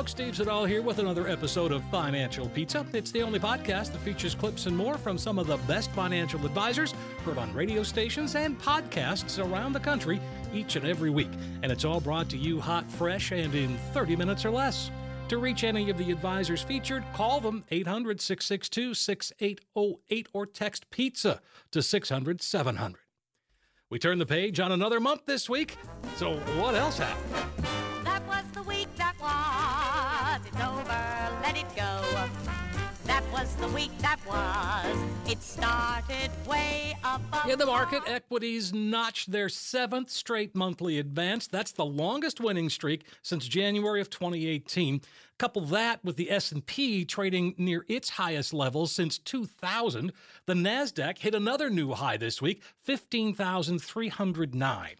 Folks, Steve Siddall here with another episode of Financial Pizza. It's the only podcast that features clips and more from some of the best financial advisors heard on radio stations and podcasts around the country each and every week. And it's all brought to you hot, fresh, and in 30 minutes or less. To reach any of the advisors featured, call them 800 662 6808 or text pizza to 600 700. We turn the page on another month this week. So, what else happened? Was the week that was. It started way above. In the market, equities notched their seventh straight monthly advance. That's the longest winning streak since January of 2018. Couple that with the S&P trading near its highest levels since 2000, the Nasdaq hit another new high this week, 15,309.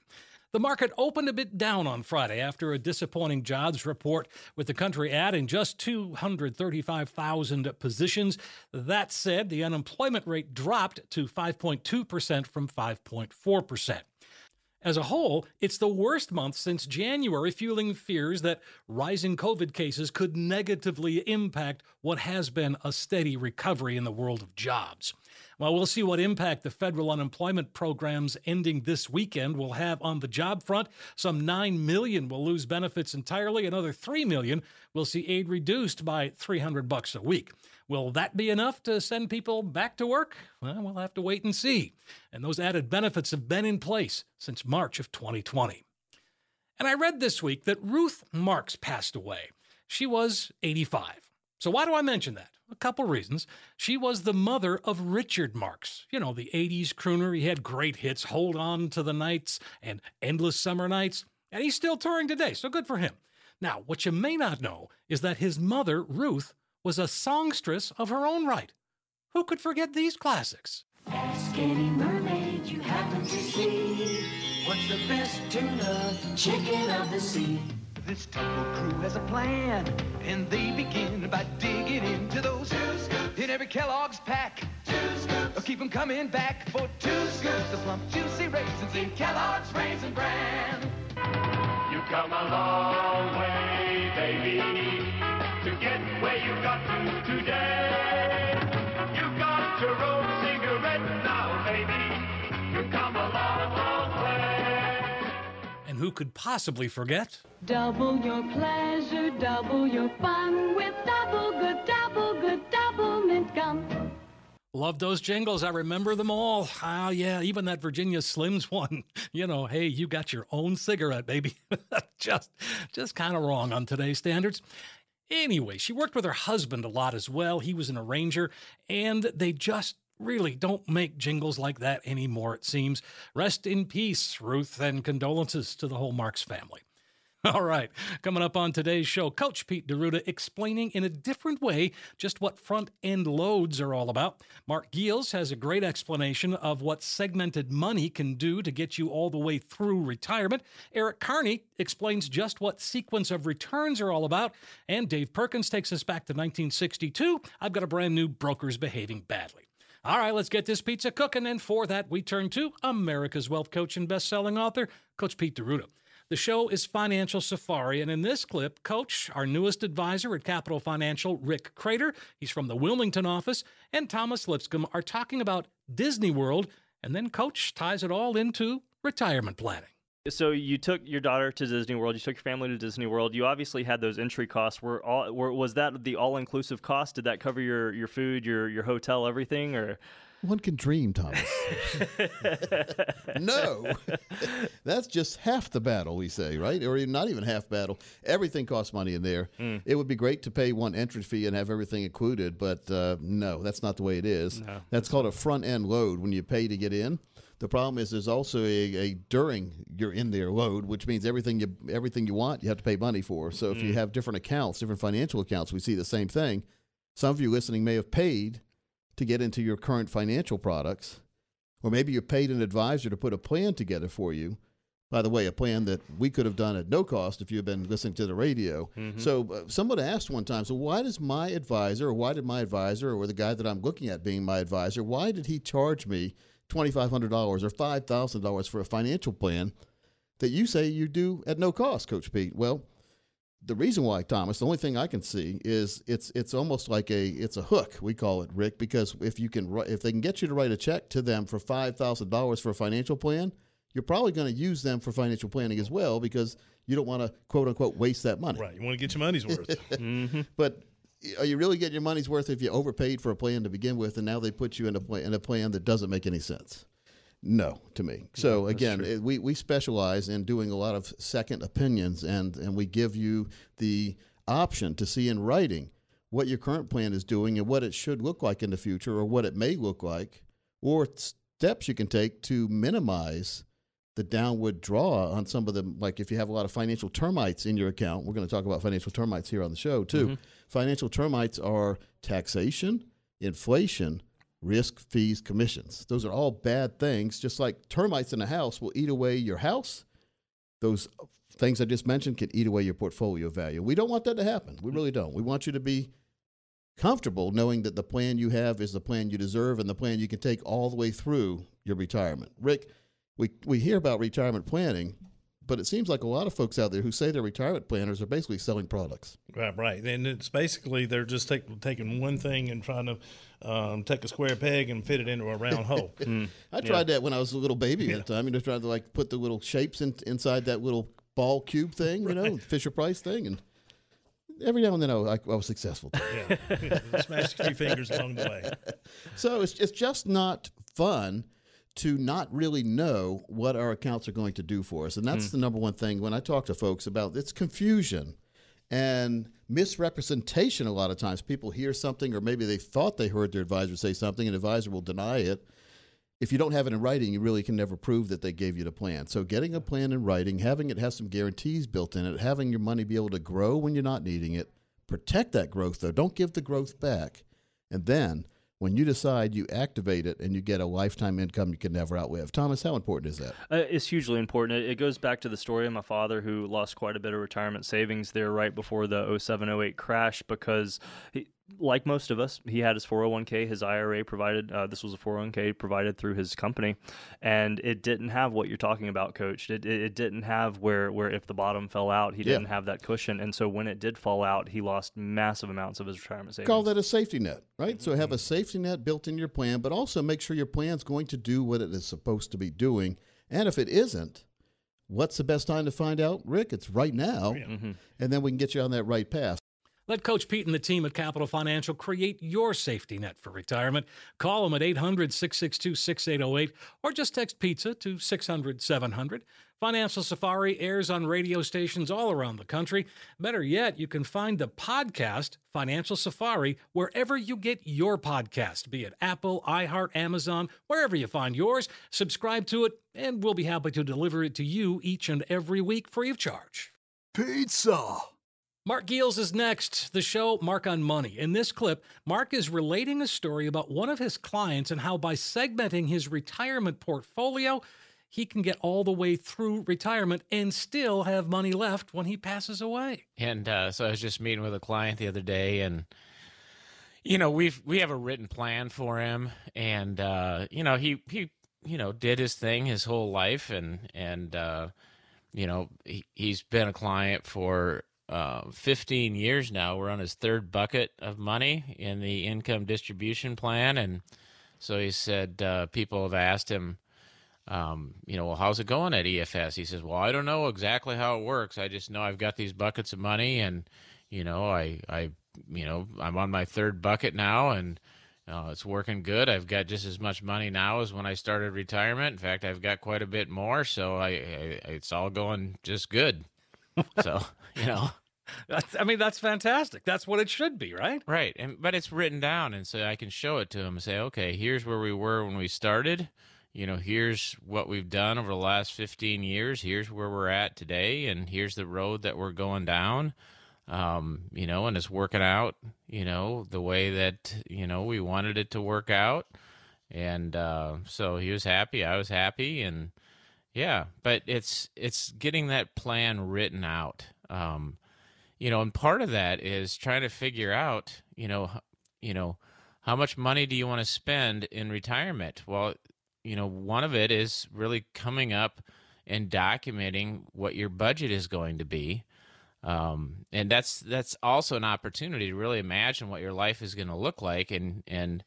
The market opened a bit down on Friday after a disappointing jobs report, with the country adding just 235,000 positions. That said, the unemployment rate dropped to 5.2% from 5.4%. As a whole, it's the worst month since January, fueling fears that rising COVID cases could negatively impact what has been a steady recovery in the world of jobs. Well, we'll see what impact the federal unemployment programs ending this weekend will have on the job front. Some 9 million will lose benefits entirely, another 3 million will see aid reduced by 300 bucks a week. Will that be enough to send people back to work? Well, we'll have to wait and see. And those added benefits have been in place since March of 2020. And I read this week that Ruth Marx passed away. She was 85. So why do I mention that? A couple reasons. She was the mother of Richard Marx. You know, the 80s crooner. He had great hits, Hold On to the Nights and Endless Summer Nights. And he's still touring today, so good for him. Now, what you may not know is that his mother, Ruth, was a songstress of her own right. Who could forget these classics? Ask any mermaid you happen to see. What's the best tuna chicken of the sea? This tumble crew has a plan, and they begin by digging into those two scoops in every Kellogg's pack. Two scoops, keep 'em coming back for two scoops of plump, juicy raisins in Kellogg's Raisin Bran. You've come a long way, baby, to get where you got to who could possibly forget? Double your pleasure, double your fun with double good, double good, Doublemint gum. Love those jingles. I remember them all. Oh, yeah, even that Virginia Slims one. You know, hey, you got your own cigarette, baby. just just kind of wrong on today's standards. Anyway, she worked with her husband a lot as well. He was an arranger, and they just really don't make jingles like that anymore, it seems. Rest in peace, Ruth, and condolences to the whole Marx family. All right, coming up on today's show, Coach Pete D'Arruda explaining in a different way just what front end loads are all about. Mark Giels has a great explanation of what segmented money can do to get you all the way through retirement. Eric Kearney explains just what sequence of returns are all about. And Dave Perkins takes us back to 1962. I've got a brand new Brokers Behaving Badly. All right, let's get this pizza cooking. And for that, we turn to America's wealth coach and best-selling author, Coach Pete D'Arruda. The show is Financial Safari, and in this clip, Coach, our newest advisor at Capital Financial, Rick Crater, he's from the Wilmington office, and Thomas Lipscomb are talking about Disney World, and then Coach ties it all into retirement planning. So you took your daughter to Disney World. You took your family to Disney World. You obviously had those entry costs. Were all were, was that the all inclusive cost? Did that cover your, your food, your your hotel, everything, or? One can dream, Thomas. no, that's just half the battle, we say, right? Or not even half battle. Everything costs money in there. It would be great to pay one entry fee and have everything included, but uh, no, that's not the way it is. That's called a front end load when you pay to get in. The problem is there's also a, a during you're in there load, which means everything you everything you want you have to pay money for. So if you have different accounts, different financial accounts, we see the same thing. Some of you listening may have paid to get into your current financial products, or maybe you paid an advisor to put a plan together for you. By the way, a plan that we could have done at no cost if you had been listening to the radio. So, uh, someone asked one time, so why does my advisor, or why did my advisor, or the guy that I'm looking at being my advisor, why did he charge me $2,500 or $5,000 for a financial plan that you say you do at no cost, Coach Pete? Well, the reason why, Thomas, the only thing I can see is it's it's almost like a it's a hook we call it, Rick, because if you can if they can get you to write a check to them for five thousand dollars for a financial plan, you're probably going to use them for financial planning as well because you don't want to quote unquote waste that money. Right. You want to get your money's worth. Mm-hmm. But are you really getting your money's worth if you overpaid for a plan to begin with, and now they put you in a plan, in a plan that doesn't make any sense? No, to me. So again, it, we we specialize in doing a lot of second opinions, and and we give you the option to see in writing what your current plan is doing and what it should look like in the future, or what it may look like, or steps you can take to minimize the downward draw on some of them. Like if you have a lot of financial termites in your account, we're going to talk about financial termites here on the show too. Mm-hmm. Financial termites are taxation, inflation, risk, fees, commissions. Those are all bad things. Just like termites in a house will eat away your house, those things I just mentioned can eat away your portfolio value. We don't want that to happen. We really don't. We want you to be comfortable knowing that the plan you have is the plan you deserve and the plan you can take all the way through your retirement. Rick, we, we hear about retirement planning, but it seems like a lot of folks out there who say they're retirement planners are basically selling products. Right, right, and it's basically they're just take, taking one thing and trying to um, take a square peg and fit it into a round hole. I tried that when I was a little baby at the time. You know, trying to like put the little shapes in, inside that little ball cube thing, you know, Fisher Price thing, and every now and then I, was- I was successful. yeah, yeah. smash a few fingers along the way. so it's it's just not fun to not really know what our accounts are going to do for us, and that's hmm. the number one thing when I talk to folks about it's confusion and misrepresentation. A lot of times, people hear something, or maybe they thought they heard their advisor say something, and advisor will deny it. If you don't have it in writing, you really can never prove that they gave you the plan. So, getting a plan in writing, having it have some guarantees built in it, having your money be able to grow when you're not needing it, protect that growth though. Don't give the growth back. And then when you decide you activate it and you get a lifetime income you can never outlive. Thomas, how important is that? Uh, it's hugely important. It, goes back to the story of my father who lost quite a bit of retirement savings there right before the 07 08 crash because, he, like most of us, he had his 401k, his IRA provided. Uh, this was a 401k provided through his company, and it didn't have what you're talking about, Coach. It, it, it didn't have where, where if the bottom fell out, he Yeah. didn't have that cushion. And so when it did fall out, he lost massive amounts of his retirement savings. Call that a safety net, right? So have a safety net built in your plan, but also make sure your plan's going to do what it is supposed to be doing. And if it isn't, what's the best time to find out, Rick? It's right now. And then we can get you on that right path. Let Coach Pete and the team at Capital Financial create your safety net for retirement. Call them at 800 662 6808 or just text pizza to 600 700. Financial Safari airs on radio stations all around the country. Better yet, you can find the podcast Financial Safari wherever you get your podcast, be it Apple, iHeart, Amazon, wherever you find yours. Subscribe to it, and we'll be happy to deliver it to you each and every week free of charge. Pizza. Mark Giels is next. The show Mark on Money. In this clip, Mark is relating a story about one of his clients and how by segmenting his retirement portfolio, he can get all the way through retirement and still have money left when he passes away. And uh, so I was just meeting with a client the other day, and you know we've we have a written plan for him, and uh, you know he he you know did his thing his whole life, and and uh, you know he, he's been a client for uh, 15 years now. We're on his third bucket of money in the income distribution plan, and so he said uh, people have asked him um, you know, well, how's it going at EFS? He says, well, I don't know exactly how it works. I just know I've got these buckets of money, and you know, I, I, you know, I'm on my third bucket now, and Uh, it's working good. I've got just as much money now as when I started retirement. In fact, I've got quite a bit more. So I, I it's all going just good. so you know, That's, I mean, that's fantastic. That's what it should be, right? right. And but it's written down, and so I can show it to him and say, okay, here's where we were when we started. You know, here's what we've done over the last 15 years. Here's where we're at today, and here's the road that we're going down. Um, you know, and it's working out. You know, the way that you know we wanted it to work out, and uh, so he was happy. I was happy, and yeah. But it's it's getting that plan written out. Um, you know, and part of that is trying to figure out, you know, you know, how much money do you want to spend in retirement? Well, you know, one of it is really coming up and documenting what your budget is going to be. Um, and that's that's also an opportunity to really imagine what your life is going to look like, and and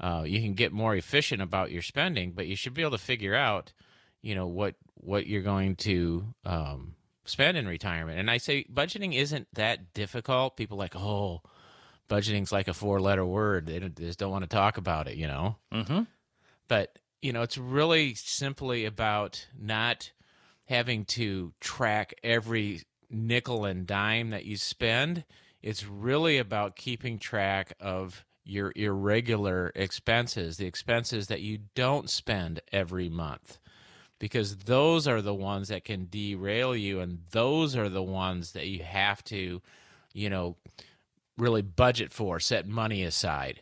uh, you can get more efficient about your spending. But you should be able to figure out, you know, what what you're going to um, spend in retirement. And I say budgeting isn't that difficult. People like, oh, budgeting's like a four letter word. They, don't, they just don't want to talk about it, you know. Mm-hmm. But you know, it's really simply about not having to track every nickel and dime that you spend. It's really about keeping track of your irregular expenses, the expenses that you don't spend every month. Because those are the ones that can derail you, and those are the ones that you have to, you know, really budget for, set money aside.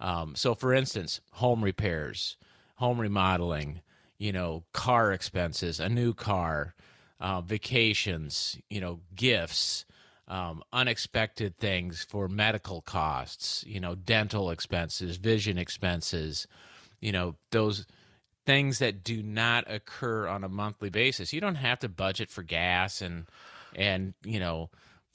Um, so, for instance, home repairs, home remodeling, you know, car expenses, a new car, uh, vacations, you know, gifts, um, unexpected things for medical costs, you know, dental expenses, vision expenses, you know, those things that do not occur on a monthly basis. You don't have to budget for gas and and you know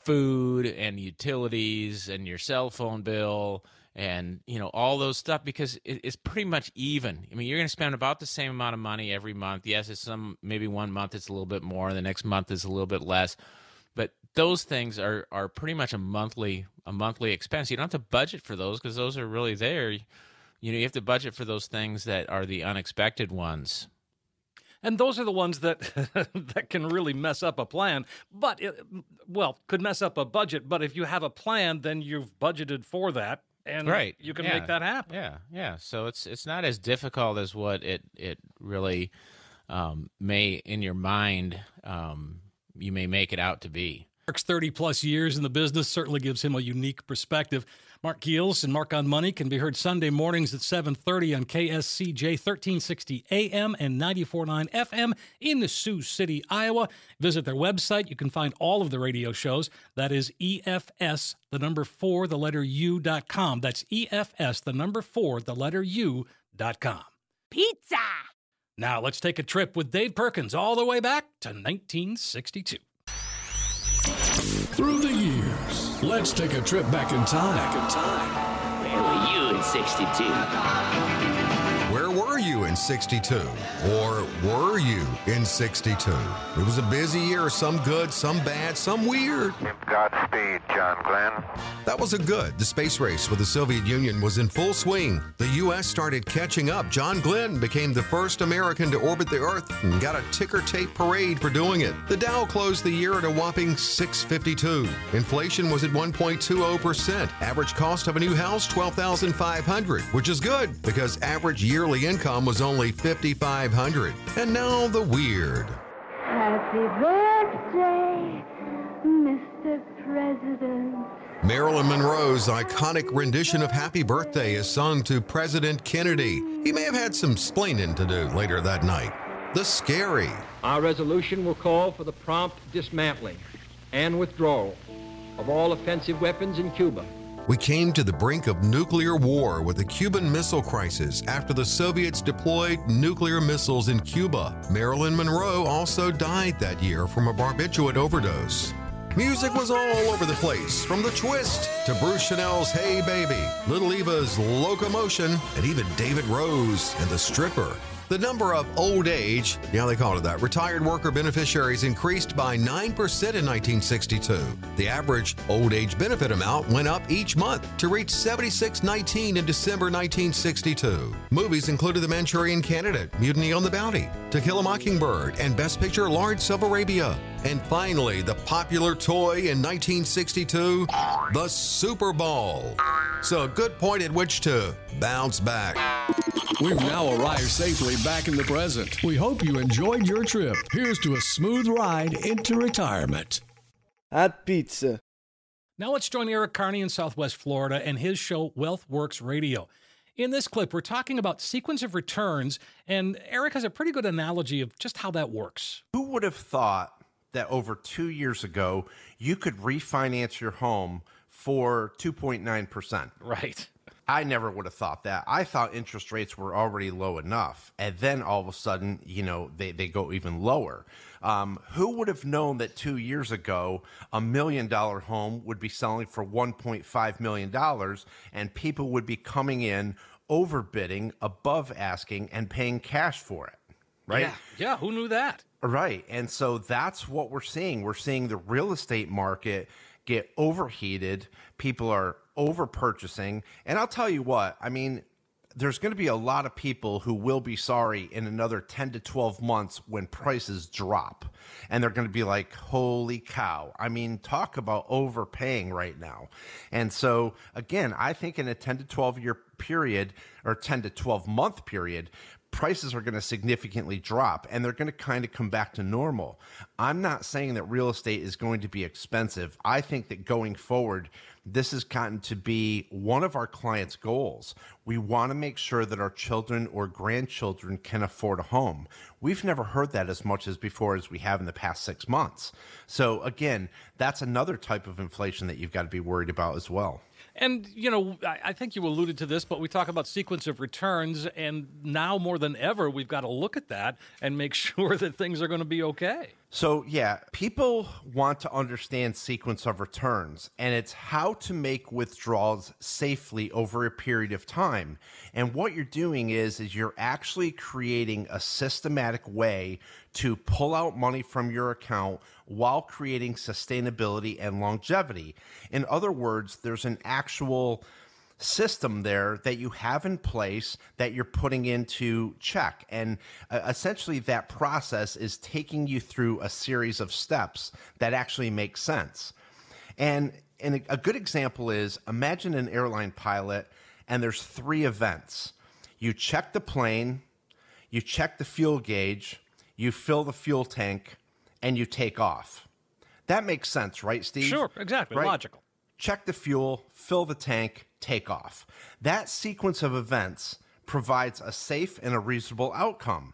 food and utilities and your cell phone bill and you know all those stuff because it, it's pretty much even. I mean, you're going to spend about the same amount of money every month. Yes, it's some maybe one month it's a little bit more, the next month is a little bit less, but those things are are pretty much a monthly a monthly expense. You don't have to budget for those because those are really there. You know, you have to budget for those things that are the unexpected ones. And those are the ones that that can really mess up a plan. But it, well, could mess up a budget. But if you have a plan, then you've budgeted for that, and right you can Yeah. make that happen. yeah yeah so it's it's not as difficult as what it it really um, may in your mind um, you may make it out to be Mark's 30 plus years in the business certainly gives him a unique perspective. Mark Keels and Mark on Money can be heard Sunday mornings at 7:30 on KSCJ 1360 AM and 94.9 FM in the Sioux City, Iowa. Visit their website. You can find all of the radio shows. That is EFS, the number 4, the letter U.com. That's EFS, the number 4, the letter U.com. Pizza! Now let's take a trip with Dave Perkins all the way back to 1962. Through the years, let's take a trip back in time. Back in time. Where were you in 62? You in 62? Or were you in 62? It was a busy year, some good, some bad, some weird. Godspeed, John Glenn. That was a good. The space race with the Soviet Union was in full swing. The U.S. started catching up. John Glenn became the first American to orbit the Earth and got a ticker tape parade for doing it. The Dow closed the year at a whopping 652. Inflation was at 1.20%. Average cost of a new house, 12500 which is good because average yearly income was only 5500 And now the weird. Happy birthday, Mr. President. Marilyn Monroe's iconic rendition of Happy Birthday is sung to President Kennedy. He may have had some splaining to do later that night. The scary. Our resolution will call for the prompt dismantling and withdrawal of all offensive weapons in Cuba. We came to the brink of nuclear war with the Cuban Missile Crisis after the Soviets deployed nuclear missiles in Cuba. Marilyn Monroe also died that year from a barbiturate overdose. Music was all over the place, from The Twist to Bruce Channel's Hey Baby, Little Eva's Locomotion, and even David Rose and The Stripper. The number of old age, yeah, they call it that, retired worker beneficiaries increased by 9% in 1962. The average old age benefit amount went up each month to reach 76.19 in December 1962. Movies included The Manchurian Candidate, Mutiny on the Bounty, To Kill a Mockingbird, and Best Picture Lawrence of Arabia. And finally, the popular toy in 1962, the Super Ball. So a good point at which to bounce back. We've now arrived safely back in the present. We hope you enjoyed your trip. Here's to a smooth ride into retirement. At pizza. Now let's join Eric Kearney in Southwest Florida and his show Wealth Works Radio. In this clip, we're talking about sequence of returns, and Eric has a pretty good analogy of just how that works. Who would have thought that over two years ago you could refinance your home for 2.9%? Right. I never would have thought that. I thought interest rates were already low enough. And then all of a sudden, you know, they, they go even lower. Um, who would have known that two years ago, a million dollar home would be selling for $1.5 million and people would be coming in overbidding, above asking, and paying cash for it? Right? Yeah, yeah who knew that? Right. And so that's what we're seeing. We're seeing the real estate market get overheated. People are over purchasing. And I'll tell you what, I mean, there's going to be a lot of people who will be sorry in another 10 to 12 months when prices drop. And they're going to be like, holy cow. I mean, talk about overpaying right now. And so, again, I think in a 10 to 12 year period or 10 to 12 month period, prices are going to significantly drop and they're going to kind of come back to normal. I'm not saying that real estate is going to be expensive. I think that going forward, this has gotten to be one of our clients' goals. We want to make sure that our children or grandchildren can afford a home. We've never heard that as much as before as we have in the past six months. So, again, that's another type of inflation that you've got to be worried about as well. And, you know, I, I think you alluded to this, but we talk about sequence of returns, and now more than ever, we've got to look at that and make sure that things are going to be okay. So, yeah, people want to understand sequence of returns, and it's how to make withdrawals safely over a period of time. And what you're doing is is you're actually creating a systematic way to pull out money from your account while creating sustainability and longevity. In other words, there's an actual system there that you have in place that you're putting into check. And uh, essentially, that process is taking you through a series of steps that actually make sense. And, and a good example is imagine an airline pilot, and there's three events you check the plane, you check the fuel gauge, you fill the fuel tank, and you take off. That makes sense, right, Steve? Sure, exactly. Right? Logical. Check the fuel, fill the tank, take off. That sequence of events provides a safe and a reasonable outcome.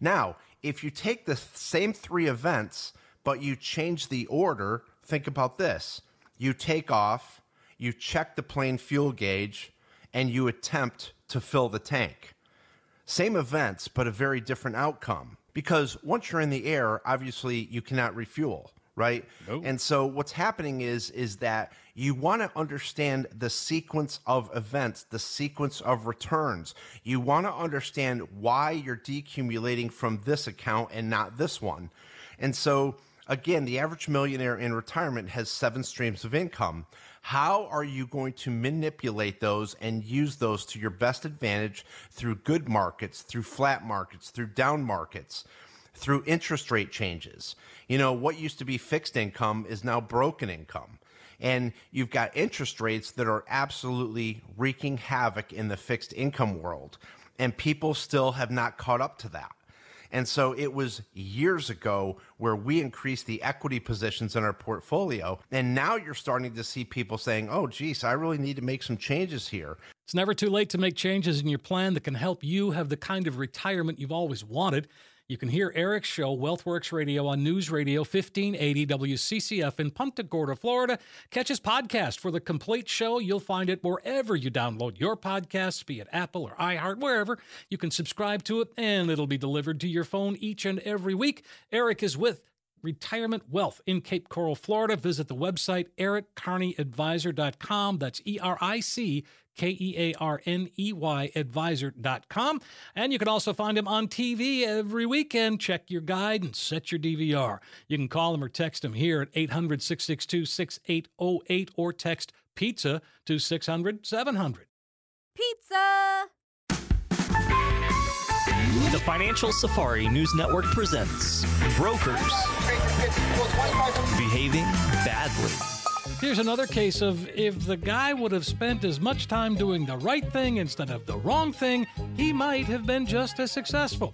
Now, if you take the same three events, but you change the order, think about this. You take off, you check the plane fuel gauge, and you attempt to fill the tank. Same events, but a very different outcome. Because once you're in the air, obviously you cannot refuel, right? And so what's happening is is that you want to understand the sequence of events, the sequence of returns. You want to understand why you're decumulating from this account and not this one. And so again, the average millionaire in retirement has seven streams of income. How are you going to manipulate those and use those to your best advantage through good markets, through flat markets, through down markets, through interest rate changes? You know, what used to be fixed income is now broken income. And you've got interest rates that are absolutely wreaking havoc in the fixed income world. And people still have not caught up to that. And so it was years ago where we increased the equity positions in our portfolio. And now you're starting to see people saying, oh, geez, I really need to make some changes here. It's never too late to make changes in your plan that can help you have the kind of retirement you've always wanted. You can hear Eric's show, WealthWorks Radio, on News Radio 1580 WCCF in Punta Gorda, Florida. Catch his podcast for the complete show. You'll find it wherever you download your podcasts, be it Apple or iHeart, wherever. You can subscribe to it, and it'll be delivered to your phone each and every week. Eric is with retirement wealth in Cape Coral, Florida. Visit the website erickearneyadvisor.com. That's E R I C K E A R N E Y advisor.com. And you can also find him on TV every weekend. Check your guide and set your DVR. You can call him or text him here at 800 662 6808 or text pizza to 600 700. Pizza! The Financial Safari News Network presents Brokers Behaving Badly. Here's another case of if the guy would have spent as much time doing the right thing instead of the wrong thing, he might have been just as successful.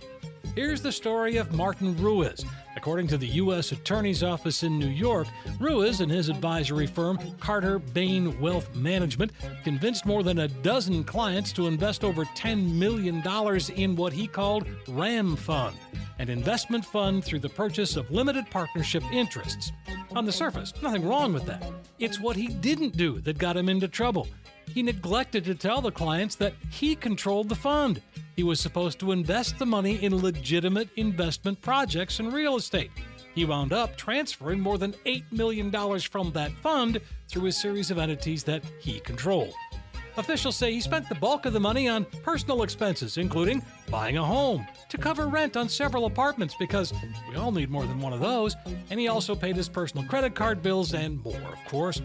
Here's the story of Martin Ruiz. According to the U.S. Attorney's Office in New York, Ruiz and his advisory firm, Carter Bain Wealth Management, convinced more than a dozen clients to invest over $10 million in what he called RAM Fund, an investment fund through the purchase of limited partnership interests. On the surface, nothing wrong with that. It's what he didn't do that got him into trouble. He neglected to tell the clients that he controlled the fund. He was supposed to invest the money in legitimate investment projects and real estate. He wound up transferring more than $8 million from that fund through a series of entities that he controlled. Officials say he spent the bulk of the money on personal expenses, including buying a home, to cover rent on several apartments because we all need more than one of those, and he also paid his personal credit card bills and more, of course.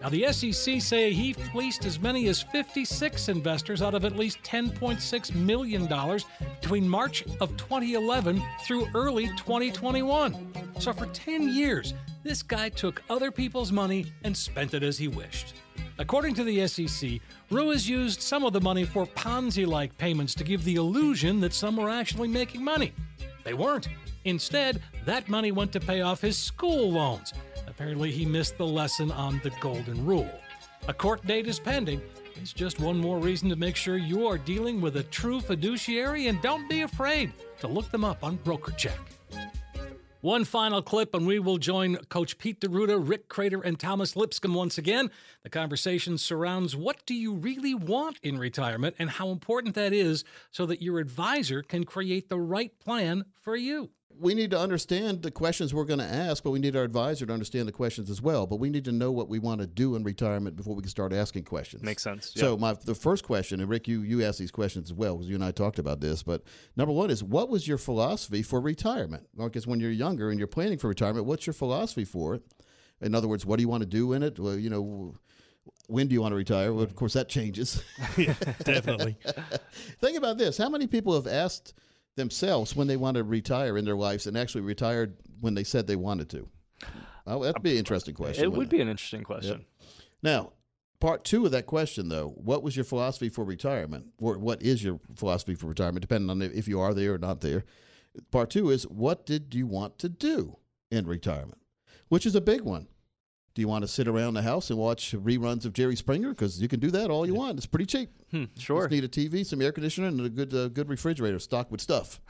Now, the SEC say he fleeced as many as 56 investors out of at least $10.6 million between March of 2011 through early 2021. So, for 10 years, this guy took other people's money and spent it as he wished. According to the SEC, Ruiz used some of the money for Ponzi like payments to give the illusion that some were actually making money. They weren't. Instead, that money went to pay off his school loans. Apparently, he missed the lesson on the golden rule. A court date is pending. It's just one more reason to make sure you are dealing with a true fiduciary and don't be afraid to look them up on BrokerCheck. One final clip, and we will join Coach Pete D'Arruda, Rick Crater, and Thomas Lipscomb once again. The conversation surrounds what do you really want in retirement and how important that is so that your advisor can create the right plan for you. We need to understand the questions we're going to ask, but we need our advisor to understand the questions as well. But we need to know what we want to do in retirement before we can start asking questions. Makes sense. So my the first question, and Rick, you you asked these questions as well because you and I talked about this. But number one is, what was your philosophy for retirement? Because when you're younger and you're planning for retirement, what's your philosophy for it? In other words, what do you want to do in it? Well, you know, when do you want to retire? Well, of course, that changes. Yeah, definitely. Think about this: how many people have asked themselves when they want to retire in their lives and actually retired when they said they wanted to? Oh, that'd be an interesting question. It would be an interesting question. Now, part two of that question, though, what was your philosophy for retirement? Or what is your philosophy for retirement, depending on if you are there or not there? Part two is what did you want to do in retirement? Which is a big one. Do you want to sit around the house and watch reruns of Jerry Springer? Because you can do that all you want. It's pretty cheap. Hmm, sure. Just need a TV, some air conditioner, and a good uh, good refrigerator stocked with stuff.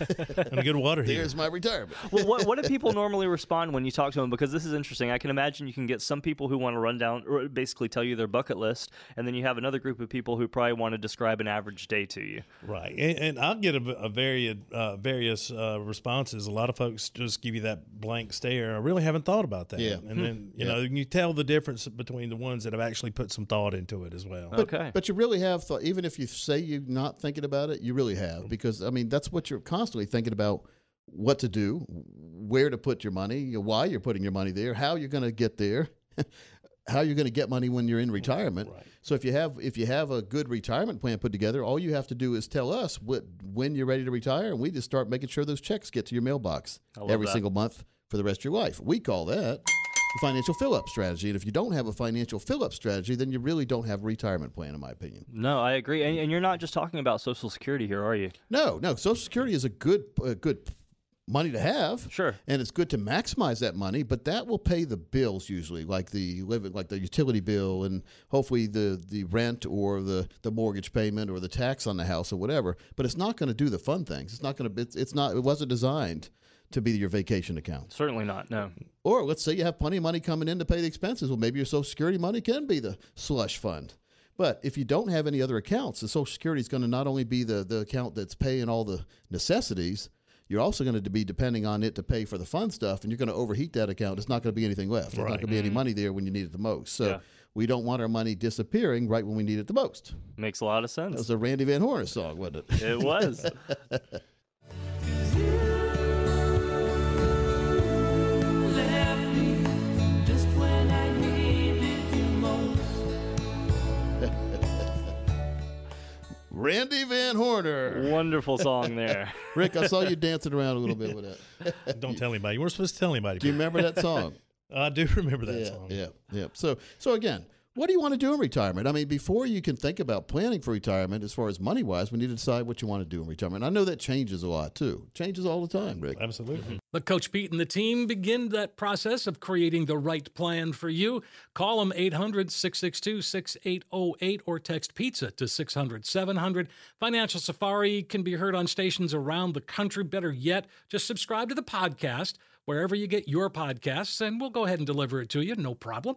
and a good water heater. There's my retirement. well, what, what do people normally respond when you talk to them? Because this is interesting. I can imagine you can get some people who want to run down, or basically tell you their bucket list, and then you have another group of people who probably want to describe an average day to you. Right, and, and I'll get a, a very uh, various uh, responses. A lot of folks just give you that blank stare. I really haven't thought about that. Yeah. and then you Yeah. know you tell the difference between the ones that have actually put some thought into it as well. But, But you really have thought, even if you say you're not thinking about it, you really have, mm-hmm. because I mean that's what you're constantly thinking about: what to do, where to put your money, why you're putting your money there, how you're going to get there, how you're going to get money when you're in retirement. So if you have if you have a good retirement plan put together, all you have to do is tell us what when you're ready to retire, and we just start making sure those checks get to your mailbox every that. single month for the rest of your life. We call that financial fill up strategy. And if you don't have a financial fill up strategy, then you really don't have a retirement plan, in my opinion. No, I agree. And, and you're not just talking about Social Security here, are you? No, no. Social Security is a good, uh, good money to have. Sure. And it's good to maximize that money, but that will pay the bills usually, like the living, like the utility bill, and hopefully the the rent or the the mortgage payment or the tax on the house or whatever. But it's not going to do the fun things. It's not going to. It's, it's not. It wasn't designed to be your vacation account. Certainly not. No. Or let's say you have plenty of money coming in to pay the expenses. Well, maybe your Social Security money can be the slush fund. But if you don't have any other accounts, the Social Security is going to not only be the, the account that's paying all the necessities, you're also going to be depending on it to pay for the fun stuff, and you're going to overheat that account. It's not going to be anything left. There's not going to be any Mhm. money there when you need it the most. So Yeah. we don't want our money disappearing right when we need it the most. Makes a lot of sense. That was a Randy Van Horn song, wasn't it? It was. Randy Van Horner. Wonderful song there. Rick, I saw you dancing around a little bit with that. Don't tell anybody. You weren't supposed to tell anybody. Do you remember that song? I do remember that yeah, song. Yeah, yeah. So, so again, what do you want to do in retirement? I mean, before you can think about planning for retirement, as far as money wise, we need to decide what you want to do in retirement. I know that changes a lot too. Changes all the time, Rick. Absolutely. Mm-hmm. But Coach Pete and the team begin that process of creating the right plan for you. Call them 800 662 6808 or text pizza to 600 700. Financial Safari can be heard on stations around the country. Better yet, just subscribe to the podcast wherever you get your podcasts, and we'll go ahead and deliver it to you, no problem.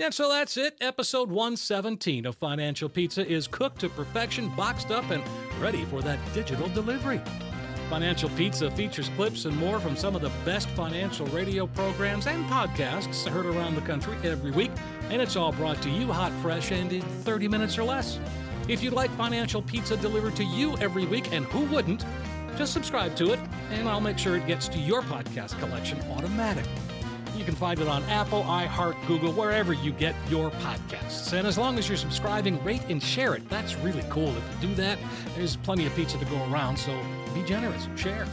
And so that's it. Episode 117 of Financial Pizza is cooked to perfection, boxed up, and ready for that digital delivery. Financial Pizza features clips and more from some of the best financial radio programs and podcasts heard around the country every week, and it's all brought to you hot, fresh, and in 30 minutes or less. If you'd like Financial Pizza delivered to you every week, and who wouldn't, just subscribe to it, and I'll make sure it gets to your podcast collection automatically. You can find it on Apple, iHeart, Google, wherever you get your podcasts. And as long as you're subscribing, rate and share it. That's really cool. If you do that, there's plenty of pizza to go around, so be generous, share.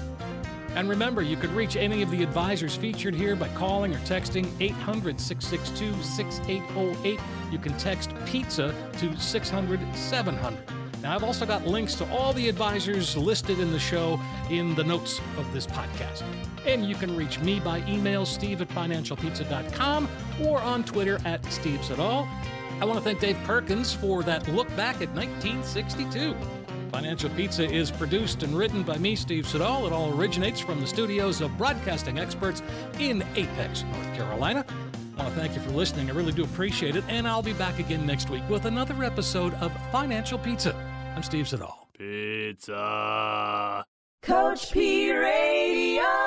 And remember, you could reach any of the advisors featured here by calling or texting 800 662 6808. You can text pizza to 600 700. Now, I've also got links to all the advisors listed in the show in the notes of this podcast. And you can reach me by email, steve at financialpizza.com, or on Twitter at Steve Siddall. I want to thank Dave Perkins for that look back at 1962. Financial Pizza is produced and written by me, Steve Siddall. It all originates from the studios of broadcasting experts in Apex, North Carolina. I want to thank you for listening. I really do appreciate it. And I'll be back again next week with another episode of Financial Pizza. I'm Steve Siddall. Pizza. Coach P Radio.